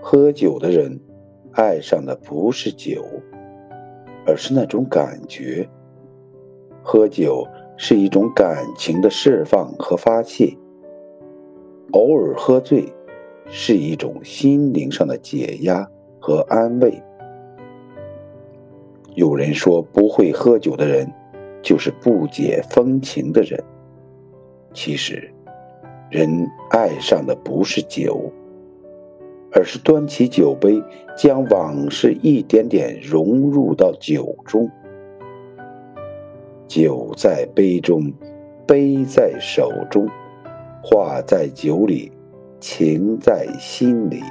喝酒的人爱上的不是酒，而是那种感觉。喝酒是一种感情的释放和发泄，偶尔喝醉是一种心灵上的解压和安慰。有人说，不会喝酒的人就是不解风情的人。其实，人爱上的不是酒，而是端起酒杯，将往事一点点融入到酒中。酒在杯中，杯在手中，话在酒里，情在心里。